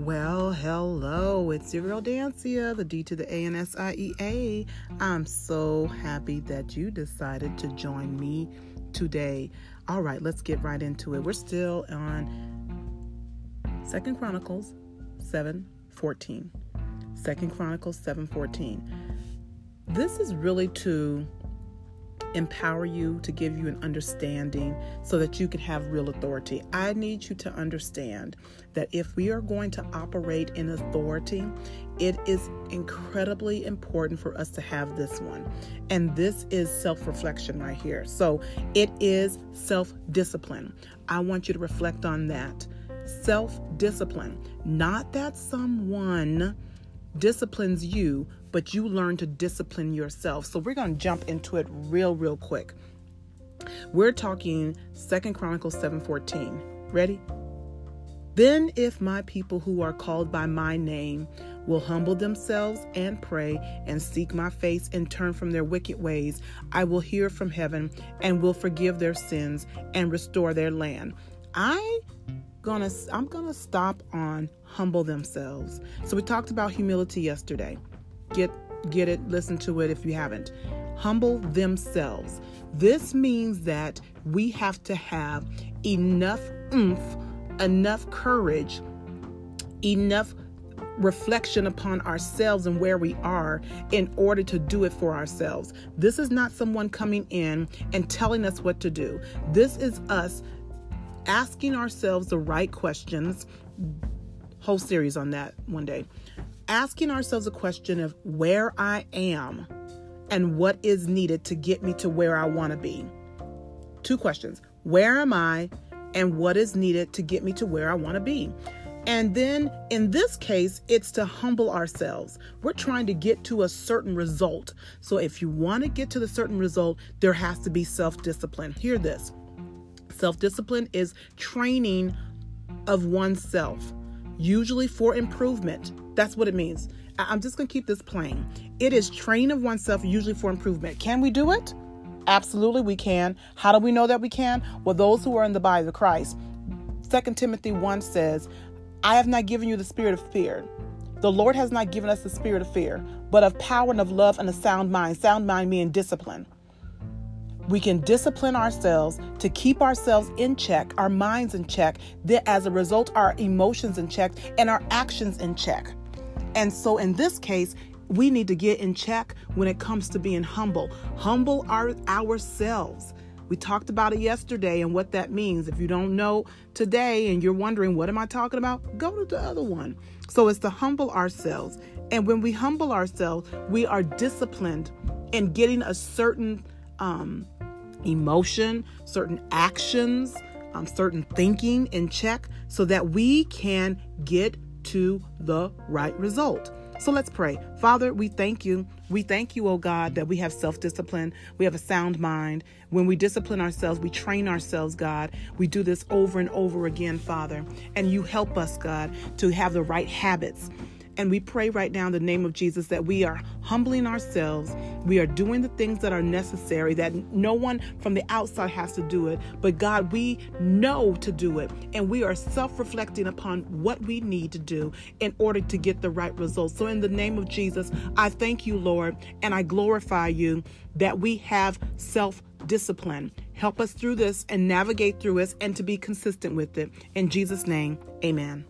Well, hello, it's your girl Dansiea, the D to the A N S I E A. I'm so happy that you decided to join me today. All right, let's get right into it. We're still on Second Chronicles 7 14. Second Chronicles 7 14. This is really to empower you, to give you an understanding so that you can have real authority. I need you to understand that if we are going to operate in authority, it is incredibly important for us to have this one. And this is self reflection right here. So it is self discipline. I want you to reflect on that. Self discipline. Not that someone disciplines you, but you learn to discipline yourself. So we're going to jump into it real real quick. We're talking Second Chronicles 7:14. Ready? Then if my people who are called by my name will humble themselves and pray and seek my face and turn from their wicked ways, I will hear from heaven and will forgive their sins and restore their land. I gonna I'm gonna stop on humble themselves. So we talked about humility yesterday. Get get it, listen to it if you haven't. Humble themselves. This means that we have to have enough oomph, enough courage, enough reflection upon ourselves and where we are in order to do it for ourselves. This is not someone coming in and telling us what to do. This is us asking ourselves the right questions. Whole series on that one day. Asking ourselves a question of where I am and what is needed to get me to where I want to be. Two questions Where am I and what is needed to get me to where I want to be? And then in this case, it's to humble ourselves. We're trying to get to a certain result. So if you want to get to the certain result, there has to be self discipline. Hear this Self discipline is training of oneself, usually for improvement. That's what it means. I'm just going to keep this plain. It is training of oneself, usually for improvement. Can we do it? Absolutely, we can. How do we know that we can? Well, those who are in the body of Christ. 2 Timothy 1 says, I have not given you the spirit of fear. The Lord has not given us the spirit of fear, but of power and of love and a sound mind. Sound mind meaning discipline we can discipline ourselves to keep ourselves in check, our minds in check, then as a result, our emotions in check and our actions in check. And so in this case, we need to get in check when it comes to being humble. Humble our, ourselves. We talked about it yesterday and what that means. If you don't know today and you're wondering, what am I talking about? Go to the other one. So it's to humble ourselves. And when we humble ourselves, we are disciplined in getting a certain um, emotion, certain actions, um, certain thinking in check so that we can get to the right result. So let's pray. Father, we thank you. We thank you, oh God, that we have self discipline. We have a sound mind. When we discipline ourselves, we train ourselves, God. We do this over and over again, Father. And you help us, God, to have the right habits and we pray right now in the name of Jesus that we are humbling ourselves. We are doing the things that are necessary, that no one from the outside has to do it. But God, we know to do it. And we are self reflecting upon what we need to do in order to get the right results. So, in the name of Jesus, I thank you, Lord, and I glorify you that we have self discipline. Help us through this and navigate through this and to be consistent with it. In Jesus' name, amen.